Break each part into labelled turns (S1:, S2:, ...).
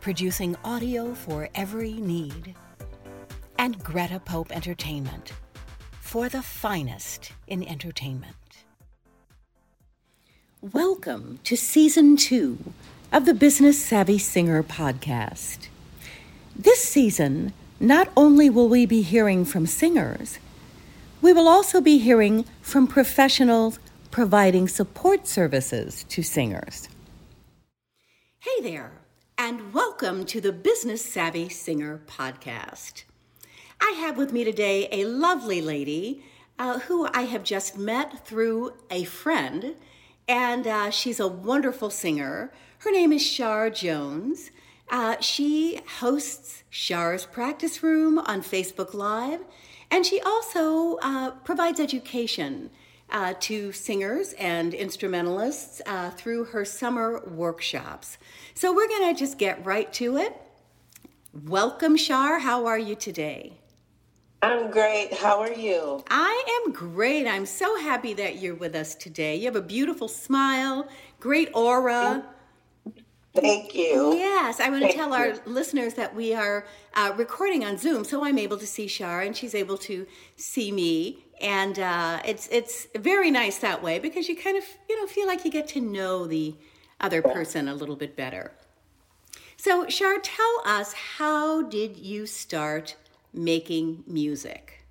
S1: producing audio for every need. And Greta Pope Entertainment, for the finest in entertainment. Welcome to season two of the Business Savvy Singer podcast. This season, not only will we be hearing from singers, we will also be hearing from professionals providing support services to singers. Hey there, and welcome to the Business Savvy Singer podcast. I have with me today a lovely lady uh, who I have just met through a friend, and uh, she's a wonderful singer. Her name is Char Jones. Uh, she hosts Char's Practice Room on Facebook Live, and she also uh, provides education uh, to singers and instrumentalists uh, through her summer workshops. So we're going to just get right to it. Welcome, Char. How are you today?
S2: I'm great. How are you?
S1: I am great. I'm so happy that you're with us today. You have a beautiful smile, great aura.
S2: Thank you.
S1: Yes, I want to
S2: Thank
S1: tell
S2: you.
S1: our listeners that we are uh, recording on Zoom, so I'm able to see Char and she's able to see me, and uh, it's it's very nice that way because you kind of you know feel like you get to know the other person a little bit better. So, Char, tell us how did you start making music?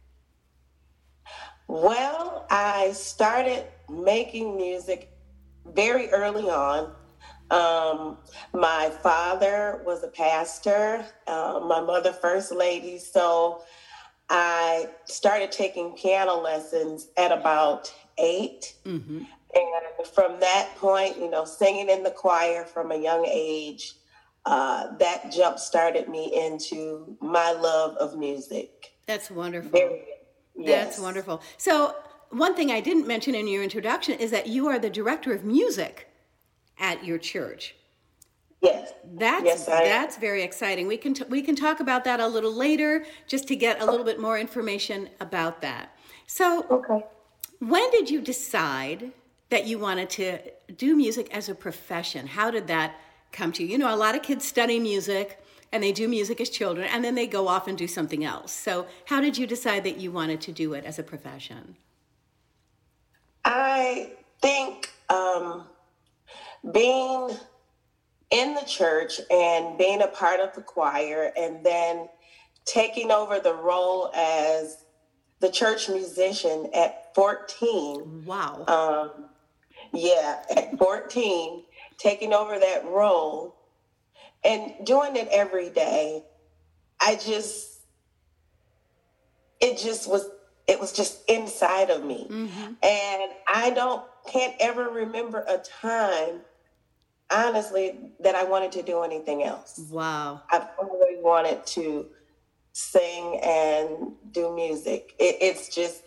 S2: Well, I started making music very early on. Um, my father was a pastor, uh, my mother, first lady. So I started taking piano lessons at about 8
S1: Mm-hmm.
S2: And from that point, you know, singing in the choir from a young age, uh, that jump started me into my love of music.
S1: That's wonderful.
S2: Very,
S1: That's wonderful. So, one thing I didn't mention in your introduction is that you are the director of music at your church.
S2: Yes.
S1: That's
S2: Yes,
S1: that's very exciting. We can t- we can talk about that a little later, just to get a little bit more information about that. So,
S2: Okay.
S1: when did you decide that you wanted to do music as a profession? How did that come to you? You know, a lot of kids study music and they do music as children, and then they go off and do something else. So, how did you decide that you wanted to do it as a profession?
S2: I think um, being in the church and being a part of the choir and then taking over the role as the church musician at 14
S1: Wow.
S2: um, yeah at 14 taking over that role and doing it every day i just it just was it was just inside of me
S1: Mhm.
S2: and i don't can't ever remember a time honestly that i wanted to do anything else
S1: Wow.
S2: i've always wanted to sing and do music it, it's just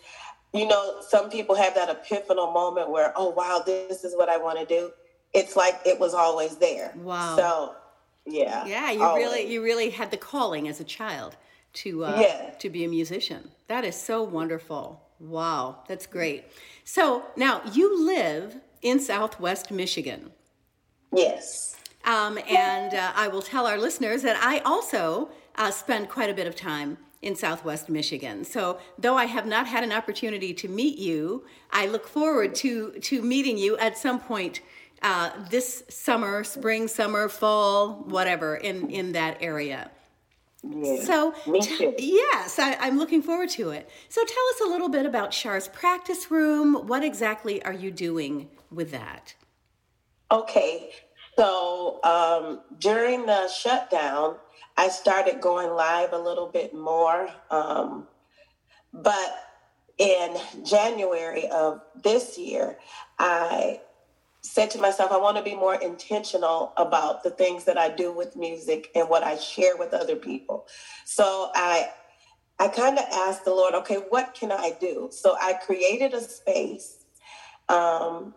S2: you know some people have that epiphanal moment where oh wow this is what i want to do it's like it was always there
S1: Wow.
S2: so yeah
S1: Yeah, you
S2: always.
S1: really you really had the calling as a child to uh,
S2: Yeah.
S1: to be a musician. That is so wonderful. Wow, that's great. So now you live in Southwest Michigan.
S2: Yes
S1: Um, and uh, I will tell our listeners that I also uh, spend quite a bit of time in Southwest Michigan. So, though I have not had an opportunity to meet you, I look forward to to meeting you at some point uh, this summer, spring, summer, fall, whatever, in in that area.
S2: Yeah.
S1: So, t- yes, I, I'm looking forward to it. So, tell us a little bit about Char's practice room. What exactly are you doing with that?
S2: Okay, so um, during the shutdown, I started going live a little bit more. Um, but in January of this year, I said to myself, I want to be more intentional about the things that I do with music and what I share with other people. So I I kind of asked the Lord, okay, what can I do? So I created a space um,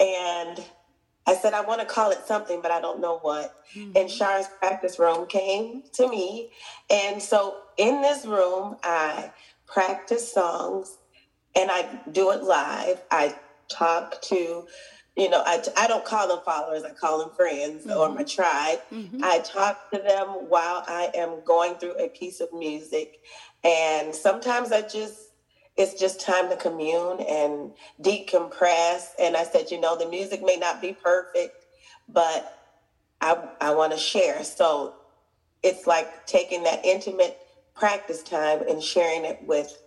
S2: and I said, I want to call it something, but I don't know what. Mm-hmm. And Char's practice room came to me. And so in this room, I practice songs and I do it live. I talk to, you know, I, I don't call them followers, I call them friends mm-hmm. or my tribe. Mm-hmm. I talk to them while I am going through a piece of music. And sometimes I just, it's just time to commune and decompress. And I said, you know, the music may not be perfect, but I, I want to share. So it's like taking that intimate practice time and sharing it with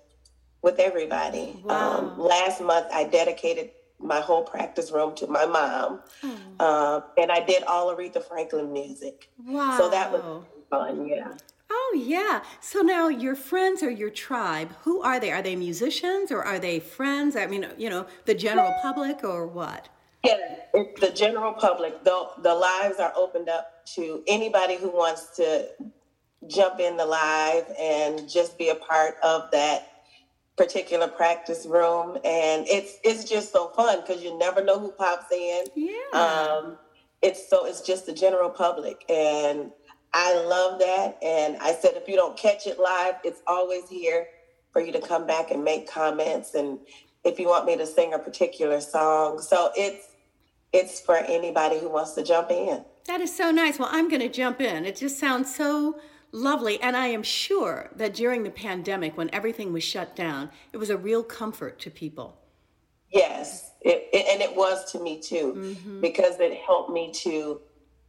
S2: with everybody. Wow. Um, last month, I dedicated my whole practice room to my mom, oh. uh, and I did all Aretha Franklin music. Wow! So that was fun. Yeah.
S1: Oh, yeah. So now your friends or your tribe, who are they? Are they musicians or are they friends? I mean, you know, the general public or what?
S2: Yeah, the general public. The, the lives are opened up to anybody who wants to jump in the live and just be a part of that particular practice room. And it's it's just so fun because you never know who pops in.
S1: Yeah.
S2: Um, it's so it's just the general public and I love that. And I said, if you don't catch it live, it's always here for you to come back and make comments. And if you want me to sing a particular song. So it's, it's for anybody who wants to jump in.
S1: That is so nice. Well, I'm going to jump in. It just sounds so lovely. And I am sure that during the pandemic, when everything was shut down, it was a real comfort to people.
S2: Yes, it, it, and it was to me too, mm-hmm. because it helped me to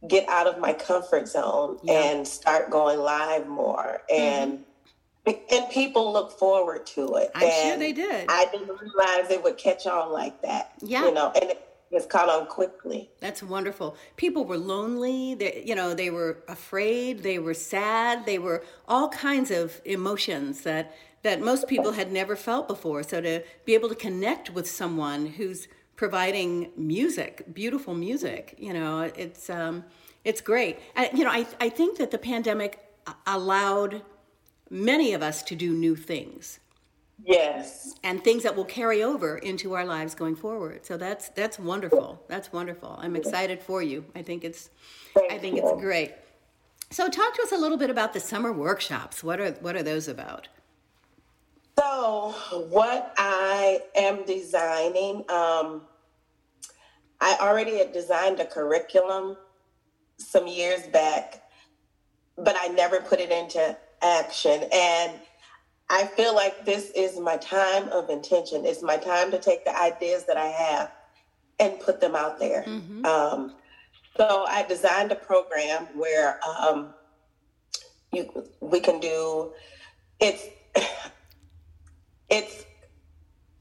S2: get out of my comfort zone yeah. and start going live more and mm-hmm. and people look forward to it.
S1: I'm and sure they did.
S2: I didn't realize it would catch on like that.
S1: Yeah,
S2: you know, and it, it's caught on quickly.
S1: That's wonderful. People were lonely. They, you know, they were afraid. They were sad. They were all kinds of emotions that that most people had never felt before. So to be able to connect with someone who's providing music, beautiful music. You know, it's um, it's great. I, you know, I I think that the pandemic allowed many of us to do new things.
S2: Yes.
S1: And things that will carry over into our lives going forward. So that's that's wonderful. That's wonderful. I'm excited for you. I think it's
S2: Thank
S1: I think
S2: you.
S1: it's great. So talk to us a little bit about the summer workshops. What are what are those about?
S2: So, what I am designing, um, I already had designed a curriculum some years back, but I never put it into action. And I feel like this is my time of intention. It's my time to take the ideas that I have and put them out there. Mm-hmm. Um, so I designed a program where um, you we can do it's it's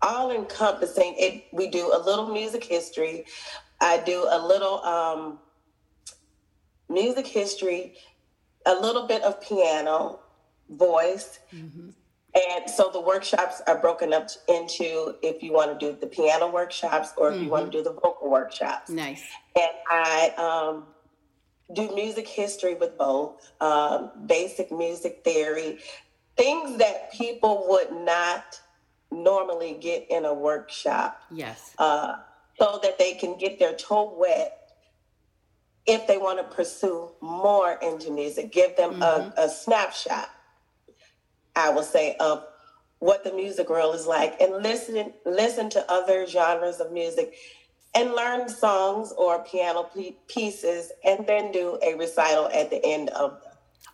S2: all encompassing. It we do a little music history. I do a little um, music history, a little bit of piano, voice. Mm-hmm. And so the workshops are broken up into if you want to do the piano workshops or if mm-hmm. you want to do the vocal workshops.
S1: Nice.
S2: And I um, do music history with both, um, basic music theory, things that people would not normally get in a workshop.
S1: Yes.
S2: Uh, so that they can get their toe wet if they want to pursue more into music. Give them mm-hmm. a, a snapshot, I will say, of what the music world is like and listen listen to other genres of music and learn songs or piano pieces and then do a recital at the end of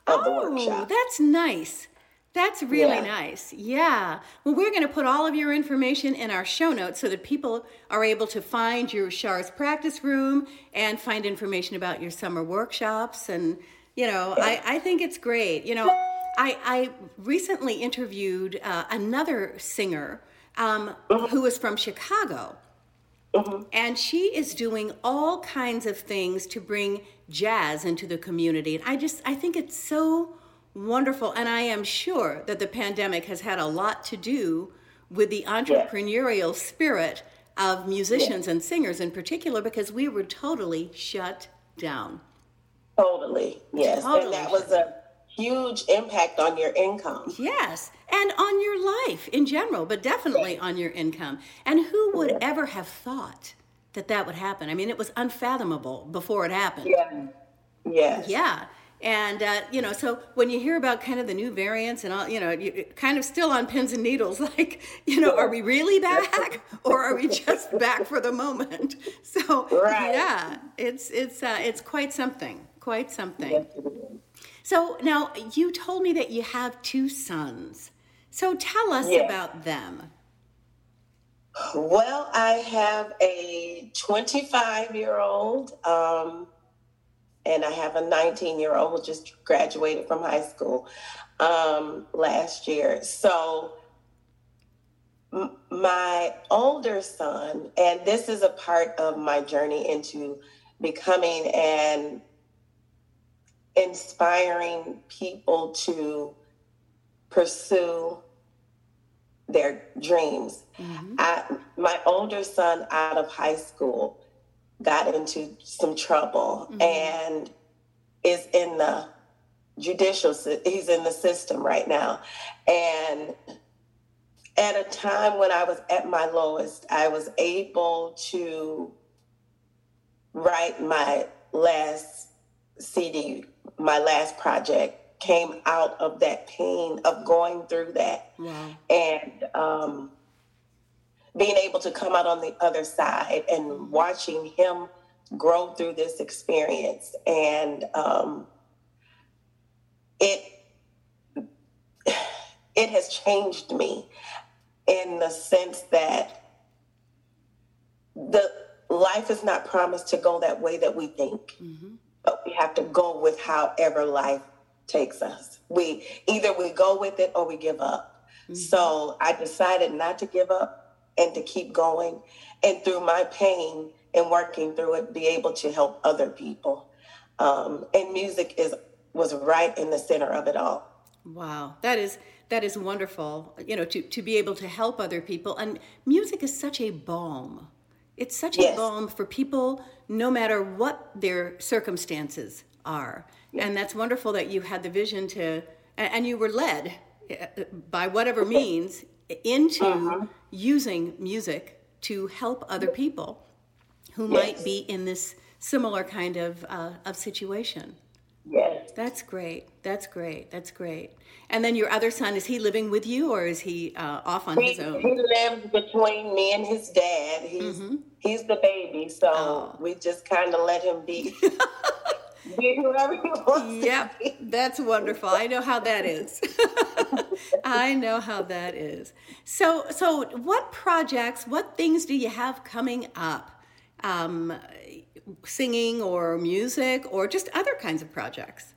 S2: the, of oh, the workshop.
S1: That's nice. That's really yeah. nice. Yeah. Well, we're going to put all of your information in our show notes so that people are able to find your Char's practice room and find information about your summer workshops and You know, I, I think it's great. You know, I, I recently interviewed uh, another singer um, mm-hmm. who is from Chicago. Mm-hmm. And she is doing all kinds of things to bring jazz into the community. And I just, I think it's so wonderful. And I am sure that the pandemic has had a lot to do with the entrepreneurial spirit of musicians and singers in particular because we were totally shut down.
S2: Totally, yes. Totally and that was a huge impact on your income.
S1: Yes, and on your life in general, but definitely on your income. And who would ever have thought that that would happen? I mean, it was unfathomable before it happened.
S2: Yeah. Yes.
S1: Yeah. And uh, you know, so when you hear about kind of the new variants and all, you know, you kind of still on pins and needles, like, you know, are we really back, or are we just back for the moment? So right. yeah, it's it's uh, it's quite something, quite something. So now you told me that you have two sons. So tell us yes. about them.
S2: Well, I have a 25 year old. Um, and I have a 19 year old who just graduated from high school um, last year. So m- my older son, and this is a part of my journey into becoming and inspiring people to pursue their dreams. Mm-hmm. I, my older son out of high school got into some trouble mm-hmm. and is in the judicial he's in the system right now. And at a time when i was at my lowest i was able to write my last cd my last project came out of that pain of going through that. And um, being able to come out on the other side and watching him grow through this experience and um, it it has changed me in the sense that the life is not promised to go that way that we think mm-hmm. but we have to go with however life takes us we either we go with it or we give up mm-hmm. so i decided not to give up and to keep going and through my pain and working through it be able to help other people. Um, and music is was right in the center of it all.
S1: Wow. That is that is wonderful you know to, to be able to help other people. And music is such a balm. It's such yes. a balm for people no matter what their circumstances are. Yes. and that's wonderful that you had the vision to and you were led uh, by whatever means into uh-huh. using music to help other people who yes. might be in this similar kind of uh, of situation.
S2: Yes.
S1: That's great. That's great. That's great. And then your other son, is he living with you or is he uh, off on
S2: he,
S1: his own?
S2: He lives between me and his dad. He's mm-hmm. he's the baby, so oh. we just kind of let him be. be whoever he wants.
S1: Yep, that's wonderful. I know how that is. I know how that is. So, so what projects, what things do you have coming up? Um, singing or music or just other kinds of projects?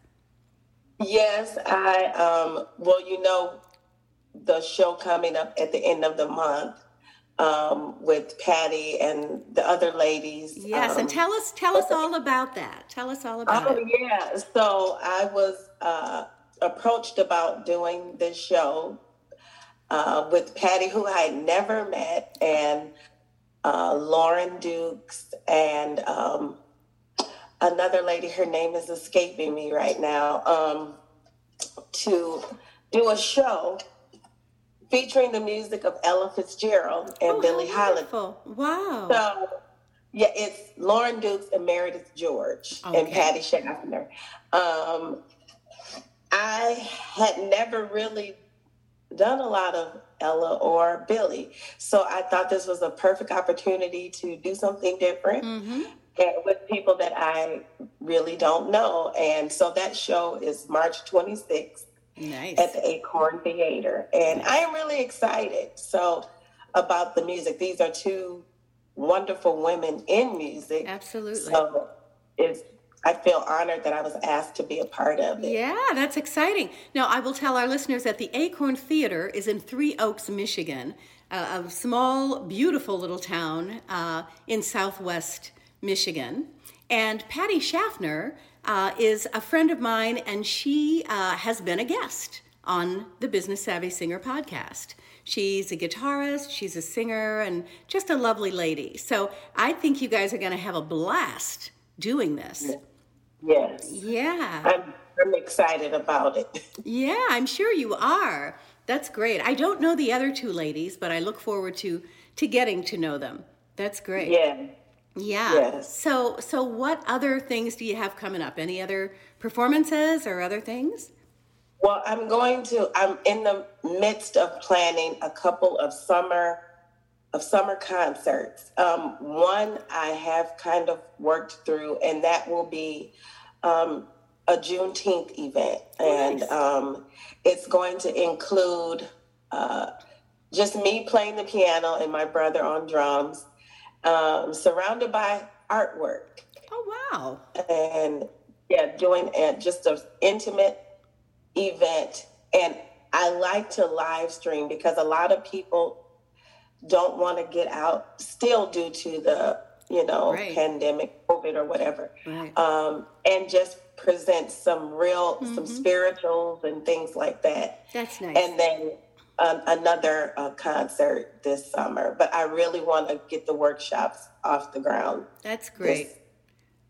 S2: Yes, I, um, well, you know, the show coming up at the end of the month um, with Patty and the other ladies.
S1: Yes,
S2: um,
S1: and tell us tell us all about that. Tell us all about
S2: oh, it. Oh yeah, so I was uh, approached about doing this show uh, with Patty, who I had never met, and uh, Lauren Dukes, and um, another lady. Her name is escaping me right now. Um, to do a show featuring the music of Ella Fitzgerald and
S1: oh,
S2: Billie Holiday.
S1: Wow.
S2: So, yeah, it's Lauren Dukes and Meredith George okay. and Patty Schaffner. Um, I had never really done a lot of Ella or Billie, So I thought this was a perfect opportunity to do something different mm-hmm. and with people that I really don't know. And so that show is March 26th
S1: nice.
S2: at the Acorn Theater. And. I am really excited. So about the music. These are two wonderful women in music.
S1: Absolutely.
S2: So it's I feel honored that I was asked to be a part of it.
S1: Yeah, that's exciting. Now, I will tell our listeners that the Acorn Theater is in Three Oaks, Michigan, uh, a small, beautiful little town uh, in southwest Michigan. And Patty Schaffner uh, is a friend of mine, and she uh, has been a guest on the Business Savvy Singer podcast. She's a guitarist, she's a singer, and just a lovely lady. So I think you guys are going to have a blast doing this.
S2: Yes.
S1: Yeah.
S2: I'm, I'm excited about it.
S1: Yeah, I'm sure you are. That's great. I don't know the other two ladies, but I look forward to to getting to know them. That's great.
S2: Yeah.
S1: Yeah.
S2: Yes.
S1: So so what other things do you have coming up? Any other performances or other things?
S2: Well, I'm going to I'm in the midst of planning a couple of summer of summer concerts. Um, one I have kind of worked through, and that will be um, a Juneteenth event, and
S1: Nice.
S2: um, it's going to include uh, just me playing the piano and my brother on drums, um, surrounded by artwork,
S1: Oh wow.
S2: and yeah, doing a, just an intimate event. And I like to live stream because a lot of people don't want to get out still due to the you know
S1: Right.
S2: pandemic covid or whatever
S1: Right.
S2: um, and just present some real some spirituals and things like that
S1: That's nice.
S2: and then um, another uh, concert this summer but i really want to get the workshops off the ground
S1: That's great.
S2: this-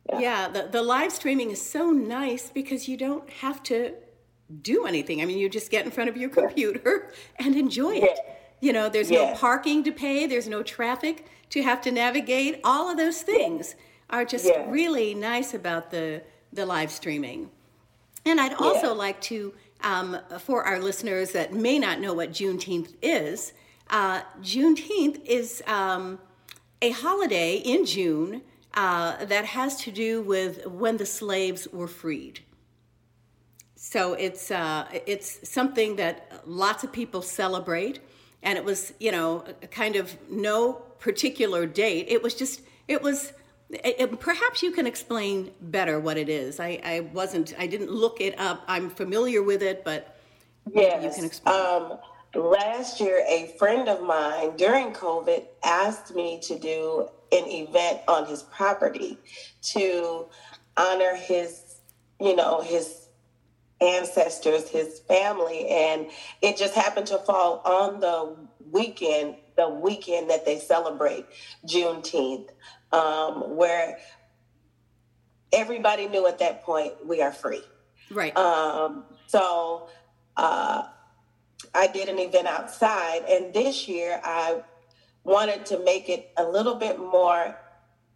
S1: yeah,
S2: yeah.
S1: the, the live streaming is so nice because you don't have to do anything. I mean, you just get in front of your computer and enjoy it.
S2: Yeah.
S1: You know, there's no parking to pay, there's no traffic to have to navigate. All of those things are just really nice about the the live streaming. And I'd also like to, um, for our listeners that may not know what Juneteenth is, uh, Juneteenth is um, a holiday in June uh, that has to do with when the slaves were freed. So it's uh, it's something that lots of people celebrate, and it was you know kind of no particular date. It was just it was. It, it- perhaps you can explain better what it is. I, I wasn't. I didn't look it up. I'm familiar with it, but
S2: Yes.
S1: you can explain.
S2: Um, last year, a friend of mine during COVID asked me to do an event on his property to honor his, you know, his ancestors, his family, and it just happened to fall on the weekend, the weekend that they celebrate Juneteenth, um, where everybody knew at that point we are free.
S1: right.
S2: Um, so uh, I did an event outside, and this year I wanted to make it a little bit more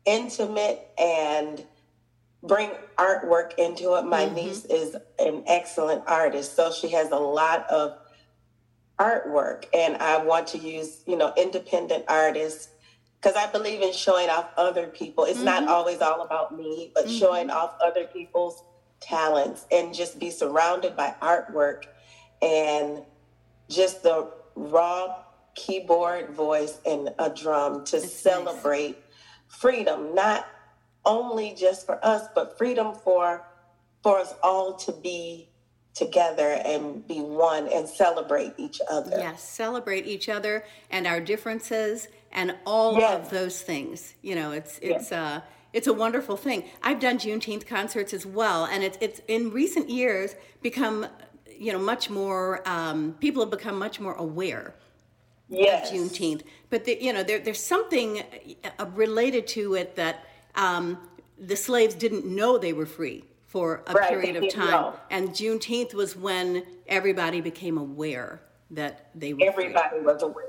S2: intimate and bring artwork into it. My niece is an excellent artist, so she has a lot of artwork, and I want to use, you know, independent artists because I believe in showing off other people. It's not mm-hmm. always all about me, but showing mm-hmm. off other people's talents and just be surrounded by artwork and just the raw keyboard voice and a drum to
S1: nice.
S2: celebrate freedom, not only just for us, but freedom for for us all to be together and be one and celebrate each other.
S1: Yes, celebrate each other and our differences and all
S2: Yes.
S1: of those things. You know, it's it's uh it's a wonderful thing. I've done Juneteenth concerts as well, and it's it's in recent years become you know much more um, people have become much more aware
S2: Yes.
S1: Juneteenth. But the, you know, there, there's something uh, related to it that um, the slaves didn't know they were free for a
S2: Right,
S1: period of time,
S2: know.
S1: and Juneteenth was when everybody became aware that they were free.
S2: Everybody was aware.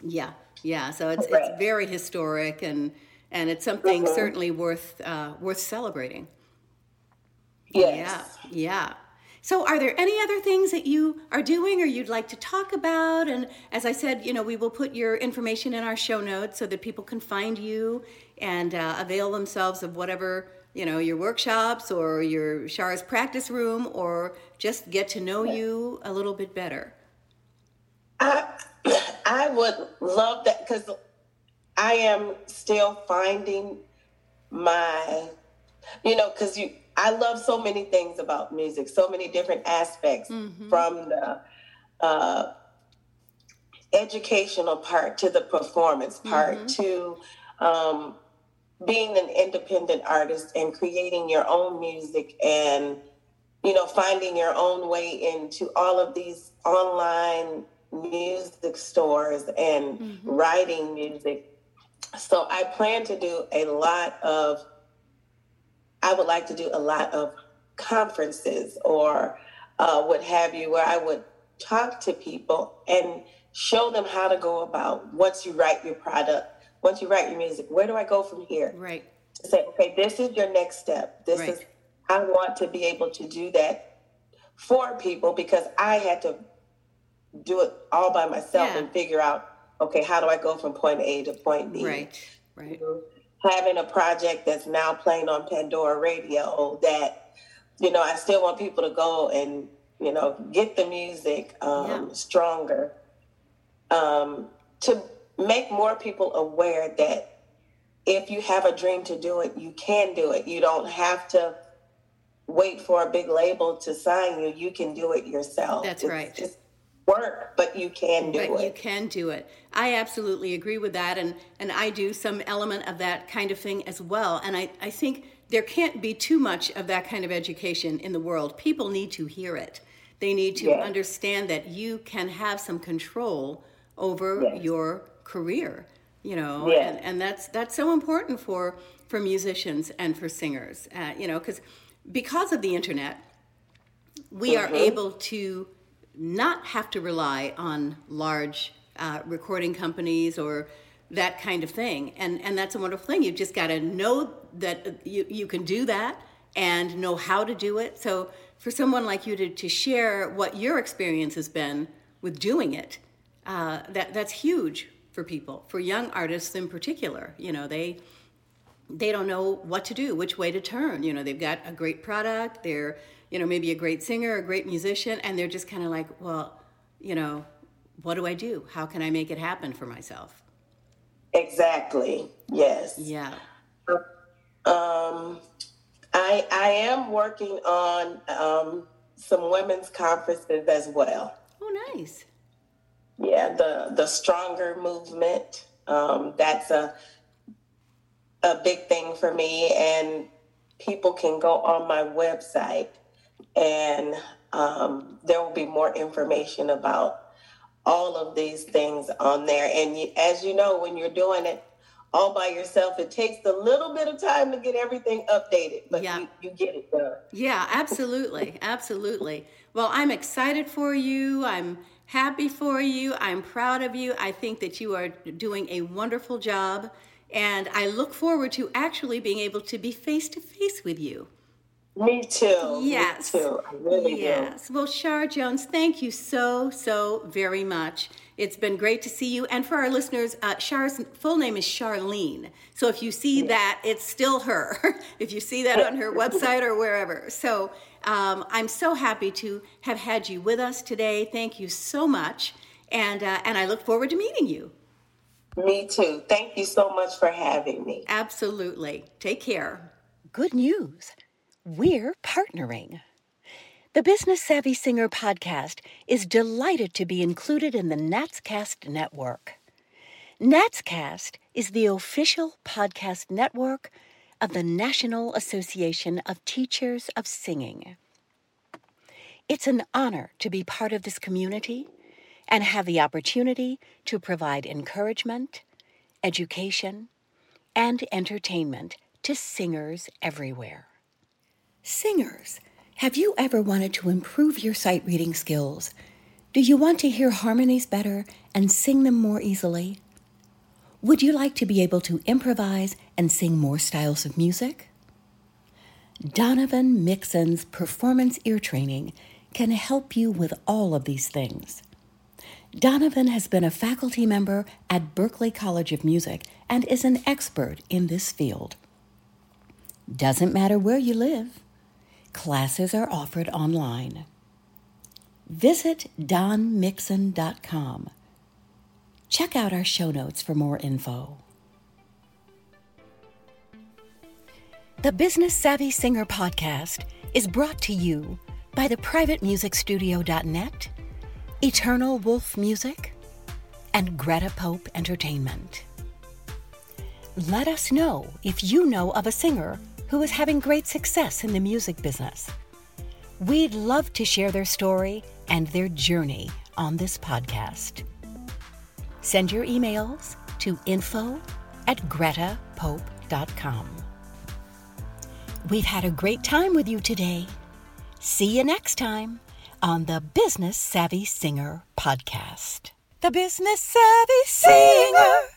S1: Yeah, yeah. So it's it's very historic and and it's something
S2: Mhm.
S1: certainly worth uh, worth celebrating.
S2: Yes.
S1: Yeah, yeah. So, are there any other things that you are doing or you'd like to talk about? And as I said, you know, we will put your information in our show notes so that people can find you and uh, avail themselves of whatever, you know, your workshops or your Shara's practice room or just get to know you a little bit better.
S2: I I would love that because I am still finding my, you know, because you I love so many things about music, so many different aspects mm-hmm. from the uh, educational part to the performance part mm-hmm. to um, being an independent artist and creating your own music and you know finding your own way into all of these online music stores and mm-hmm. writing music so i plan to do a lot of i would like to do a lot of conferences or uh, what have you where i would talk to people and show them how to go about once you write your product once you write your music, where do I go from here?
S1: Right.
S2: To say, okay, this is your next step. This right. is I want to be able to do that for people because I had to do it all by myself yeah. and figure out, okay, how do I go from point A to point
S1: B? Right. Right.
S2: Having a project that's now playing on Pandora Radio that, you know, I still want people to go and, you know, get the music um, yeah. stronger. Um, to make more people aware that if you have a dream to do it, you can do it. You don't have to wait for a big label to sign you. You can do it yourself.
S1: That's it's right.
S2: Work, but you can do
S1: but
S2: it.
S1: You can do it. I absolutely agree with that, and and I do some element of that kind of thing as well. And I I think there can't be too much of that kind of education in the world. People need to hear it. They need to yes. understand that you can have some control over yes. your career you know and, and that's that's so important for for musicians and for singers uh, you know because because of the internet we mm-hmm. are able to not have to rely on large uh, recording companies or that kind of thing and and that's a wonderful thing You've just got to know that you, you can do that and know how to do it so for someone like you to, to share what your experience has been with doing it uh, that that's huge for people, for young artists in particular. You know, they they don't know what to do, which way to turn. You know, they've got a great product, they're, you know, maybe a great singer, a great musician, and they're just kind of like, well, you know, what do I do? How can I make it happen for myself?
S2: Exactly. Yes.
S1: Yeah.
S2: Um, I I am working on um, some women's conferences as well.
S1: Oh, nice
S2: yeah, the the stronger movement. Um, that's a a big thing for me, and people can go on my website, and um, there will be more information about all of these things on there. And you, as you know, when you're doing it all by yourself, it takes a little bit of time to get everything updated, but yeah. you, you get it done.
S1: Yeah, absolutely, absolutely. Well, I'm excited for you. I'm happy for you. I'm proud of you. I think that you are doing a wonderful job. And I look forward to actually being able to be face to face with you.
S2: Me too.
S1: Yes.
S2: Me too. I really
S1: yes.
S2: Do.
S1: Well, Char Jones, thank you so, so very much. It's been great to see you. And for our listeners, uh, Char's full name is Charlene. So if you see yeah. that, it's still her. if you see that on her website or wherever. So um, I'm so happy to have had you with us today. Thank you so much. And, uh, and I look forward to meeting you.
S2: Me too. Thank you so much for having me.
S1: Absolutely. Take care.
S3: Good news. We're partnering. The Business Savvy Singer podcast is delighted to be included in the Natscast network. Natscast is the official podcast network of the National Association of Teachers of Singing. It's an honor to be part of this community and have the opportunity to provide encouragement, education, and entertainment to singers everywhere. Singers, have you ever wanted to improve your sight reading skills? Do you want to hear harmonies better and sing them more easily? Would you like to be able to improvise and sing more styles of music? Donovan Mixon's performance ear training can help you with all of these things. Donovan has been a faculty member at Berklee College of Music and is an expert in this field. Doesn't matter where you live, classes are offered online. Visit donmixon.com Check out our show notes for more info.
S1: The Business Savvy Singer podcast is brought to you by the privatemusicstudio.net, Eternal Wolf Music, and Greta Pope Entertainment. Let us know if you know of a singer who is having great success in the music business. We'd love to share their story and their journey on this podcast. Send your emails to info at gretapope.com. We've had a great time with you today. See you next time on the Business Savvy Singer podcast. The Business Savvy Singer.